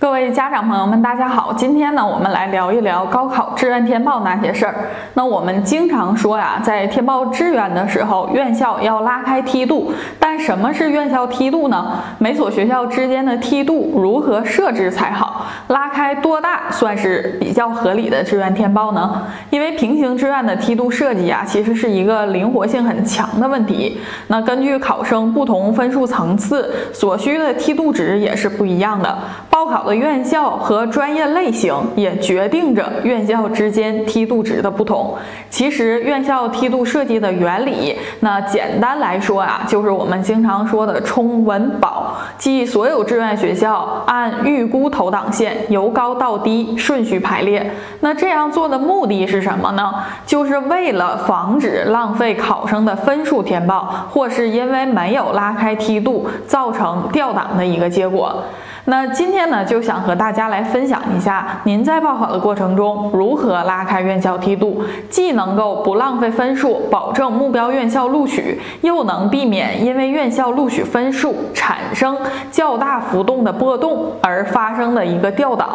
各位家长朋友们，大家好！今天呢，我们来聊一聊高考志愿填报那些事儿。那我们经常说呀，在填报志愿的时候，院校要拉开梯度。但什么是院校梯度呢？每所学校之间的梯度如何设置才好？拉开多大算是比较合理的志愿填报呢？因为平行志愿的梯度设计啊，其实是一个灵活性很强的问题。那根据考生不同分数层次，所需的梯度值也是不一样的。报考的院校和专业类型也决定着院校之间梯度值的不同。其实院校梯度设计的原理，那简单来说啊，就是我们经常说的冲稳保，即所有志愿学校按预估投档线由高到低顺序排列。那这样做的目的是什么呢？就是为了防止浪费考生的分数填报，或是因为没有拉开梯度造成调档的一个结果。那今天呢，就想和大家来分享一下，您在报考的过程中如何拉开院校梯度，既能够不浪费分数，保证目标院校录取，又能避免因为院校录取分数产生较大浮动的波动而发生的一个调档。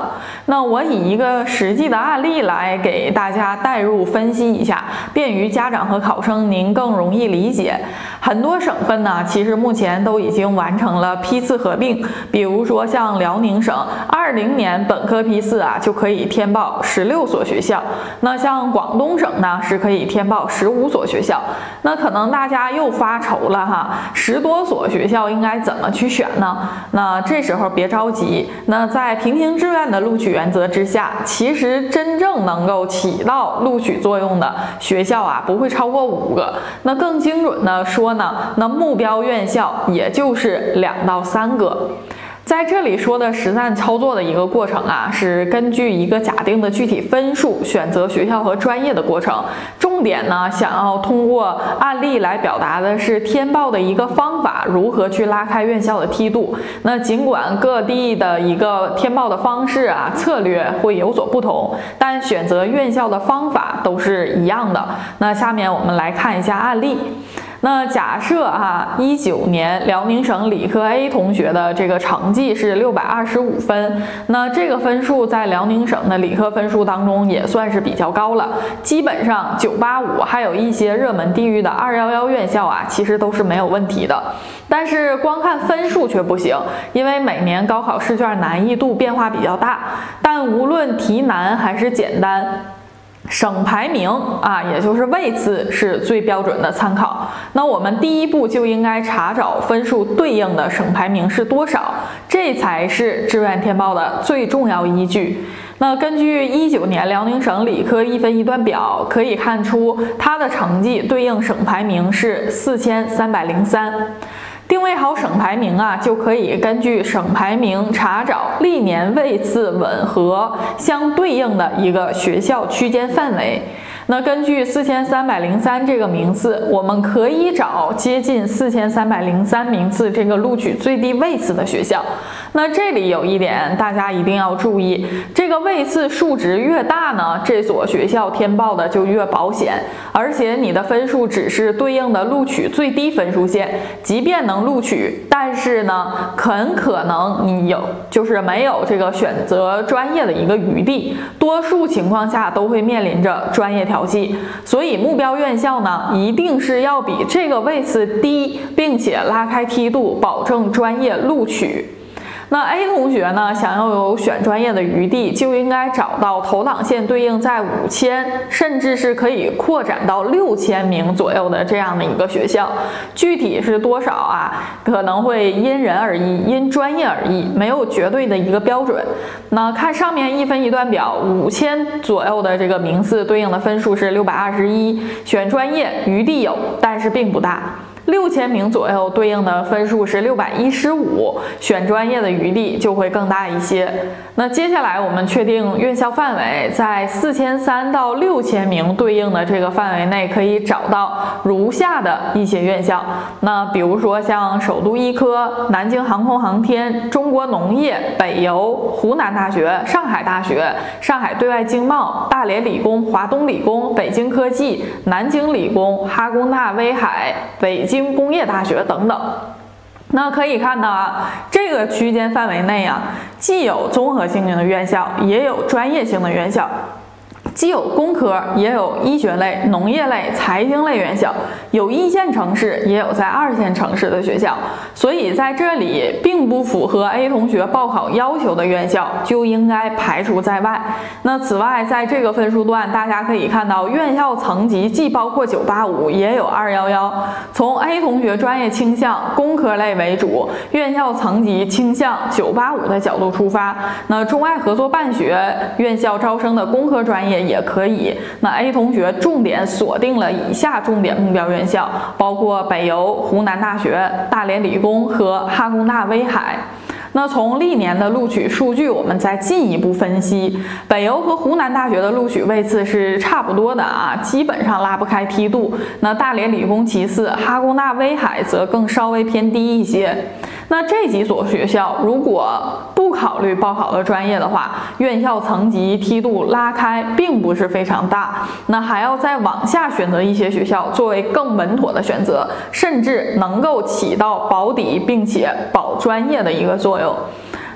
那我以一个实际的案例来给大家带入分析一下，便于家长和考生您更容易理解。很多省份呢，其实目前都已经完成了批次合并，比如说。像像辽宁省，二零年本科批次啊就可以填报十六所学校。那像广东省呢，是可以填报十五所学校。那可能大家又发愁了哈，十多所学校应该怎么去选呢？那这时候别着急，那在平行志愿的录取原则之下，其实真正能够起到录取作用的学校啊，不会超过五个。那更精准的说呢，那目标院校也就是两到三个。在这里说的实战操作的一个过程啊，是根据一个假定的具体分数选择学校和专业的过程。重点呢，想要通过案例来表达的是填报的一个方法，如何去拉开院校的梯度。那尽管各地的一个填报的方式啊策略会有所不同，但选择院校的方法都是一样的。那下面我们来看一下案例。那假设哈，一九年辽宁省理科 A 同学的这个成绩是六百二十五分，那这个分数在辽宁省的理科分数当中也算是比较高了。基本上九八五还有一些热门地域的二幺幺院校啊，其实都是没有问题的。但是光看分数却不行，因为每年高考试卷难易度变化比较大，但无论题难还是简单。省排名啊，也就是位次是最标准的参考。那我们第一步就应该查找分数对应的省排名是多少，这才是志愿填报的最重要依据。那根据一九年辽宁省理科一分一段表可以看出，他的成绩对应省排名是四千三百零三。定位好省排名啊，就可以根据省排名查找历年位次吻合相对应的一个学校区间范围。那根据四千三百零三这个名次，我们可以找接近四千三百零三名次这个录取最低位次的学校。那这里有一点大家一定要注意，这个位次数值越大呢，这所学校填报的就越保险，而且你的分数只是对应的录取最低分数线，即便能录取，但是呢，很可能你有就是没有这个选择专业的一个余地，多数情况下都会面临着专业调。调剂，所以目标院校呢，一定是要比这个位次低，并且拉开梯度，保证专业录取。那 A 同学呢，想要有选专业的余地，就应该找到投档线对应在五千，甚至是可以扩展到六千名左右的这样的一个学校。具体是多少啊？可能会因人而异，因专业而异，没有绝对的一个标准。那看上面一分一段表，五千左右的这个名次对应的分数是六百二十一，选专业余地有，但是并不大。六千名左右对应的分数是六百一十五，选专业的余地就会更大一些。那接下来我们确定院校范围在四千三到六千名对应的这个范围内，可以找到如下的一些院校。那比如说像首都医科、南京航空航天、中国农业、北邮、湖南大学、上海大学、上海对外经贸、大连理工、华东理工、北京科技、南京理工、哈工大威海、北京。京工业大学等等。那可以看到啊，这个区间范围内啊，既有综合性的院校，也有专业性的院校。既有工科，也有医学类、农业类、财经类院校，有一线城市，也有在二线城市的学校，所以在这里并不符合 A 同学报考要求的院校就应该排除在外。那此外，在这个分数段，大家可以看到院校层级既包括985，也有211。从 A 同学专业倾向工科类为主，院校层级倾向985的角度出发，那中外合作办学院校招生的工科专业。也可以。那 A 同学重点锁定了以下重点目标院校，包括北邮、湖南大学、大连理工和哈工大威海。那从历年的录取数据，我们再进一步分析，北邮和湖南大学的录取位次是差不多的啊，基本上拉不开梯度。那大连理工其次，哈工大威海则更稍微偏低一些。那这几所学校如果不考虑报考的专业的话，院校层级梯度拉开并不是非常大，那还要再往下选择一些学校作为更稳妥的选择，甚至能够起到保底并且保专业的一个作用。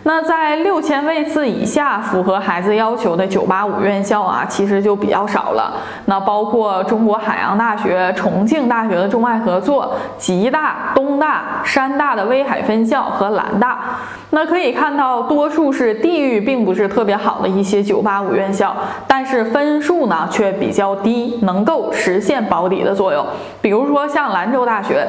那在六千位次以下符合孩子要求的985院校啊，其实就比较少了。那包括中国海洋大学、重庆大学的中外合作、吉大、东大、山大的威海分校和兰大。那可以看到，多数是地域并不是特别好的一些985院校，但是分数呢却比较低，能够实现保底的作用。比如说像兰州大学。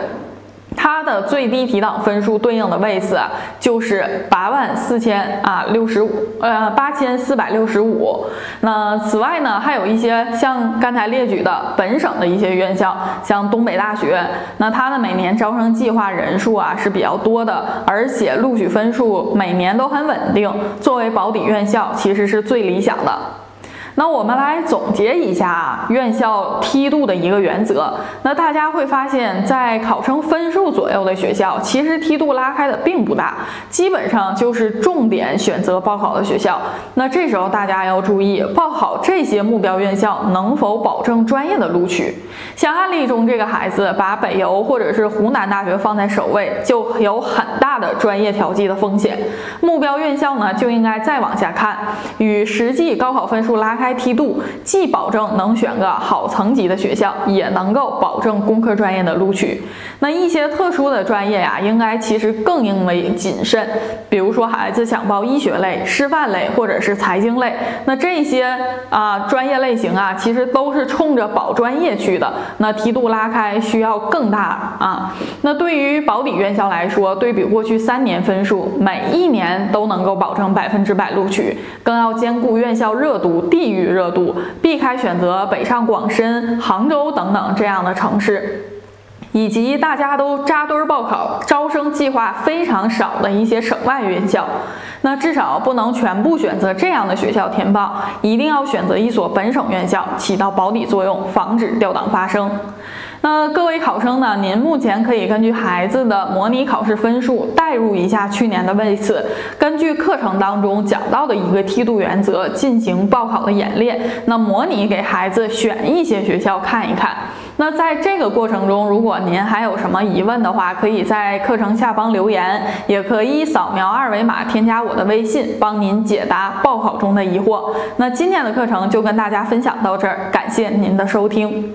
它的最低提档分数对应的位次就是八万四千啊六十五，呃八千四百六十五。那此外呢，还有一些像刚才列举的本省的一些院校，像东北大学，那它的每年招生计划人数啊是比较多的，而且录取分数每年都很稳定，作为保底院校其实是最理想的。那我们来总结一下，院校梯度的一个原则。那大家会发现，在考生分数左右的学校，其实梯度拉开的并不大，基本上就是重点选择报考的学校。那这时候大家要注意，报考这些目标院校能否保证专业的录取？像案例中这个孩子把北邮或者是湖南大学放在首位，就有很大的专业调剂的风险。目标院校呢，就应该再往下看，与实际高考分数拉。开梯度，既保证能选个好层级的学校，也能够保证工科专业的录取。那一些特殊的专业呀，应该其实更应为谨慎。比如说，孩子想报医学类、师范类或者是财经类，那这些啊专业类型啊，其实都是冲着保专业去的。那梯度拉开需要更大啊。那对于保底院校来说，对比过去三年分数，每一年都能够保证百分之百录取，更要兼顾院校热度地。地与热度，避开选择北上广深、杭州等等这样的城市，以及大家都扎堆儿报考、招生计划非常少的一些省外院校。那至少不能全部选择这样的学校填报，一定要选择一所本省院校，起到保底作用，防止调档发生。那各位考生呢？您目前可以根据孩子的模拟考试分数代入一下去年的位次，根据课程当中讲到的一个梯度原则进行报考的演练。那模拟给孩子选一些学校看一看。那在这个过程中，如果您还有什么疑问的话，可以在课程下方留言，也可以扫描二维码添加我的微信，帮您解答报考中的疑惑。那今天的课程就跟大家分享到这儿，感谢您的收听。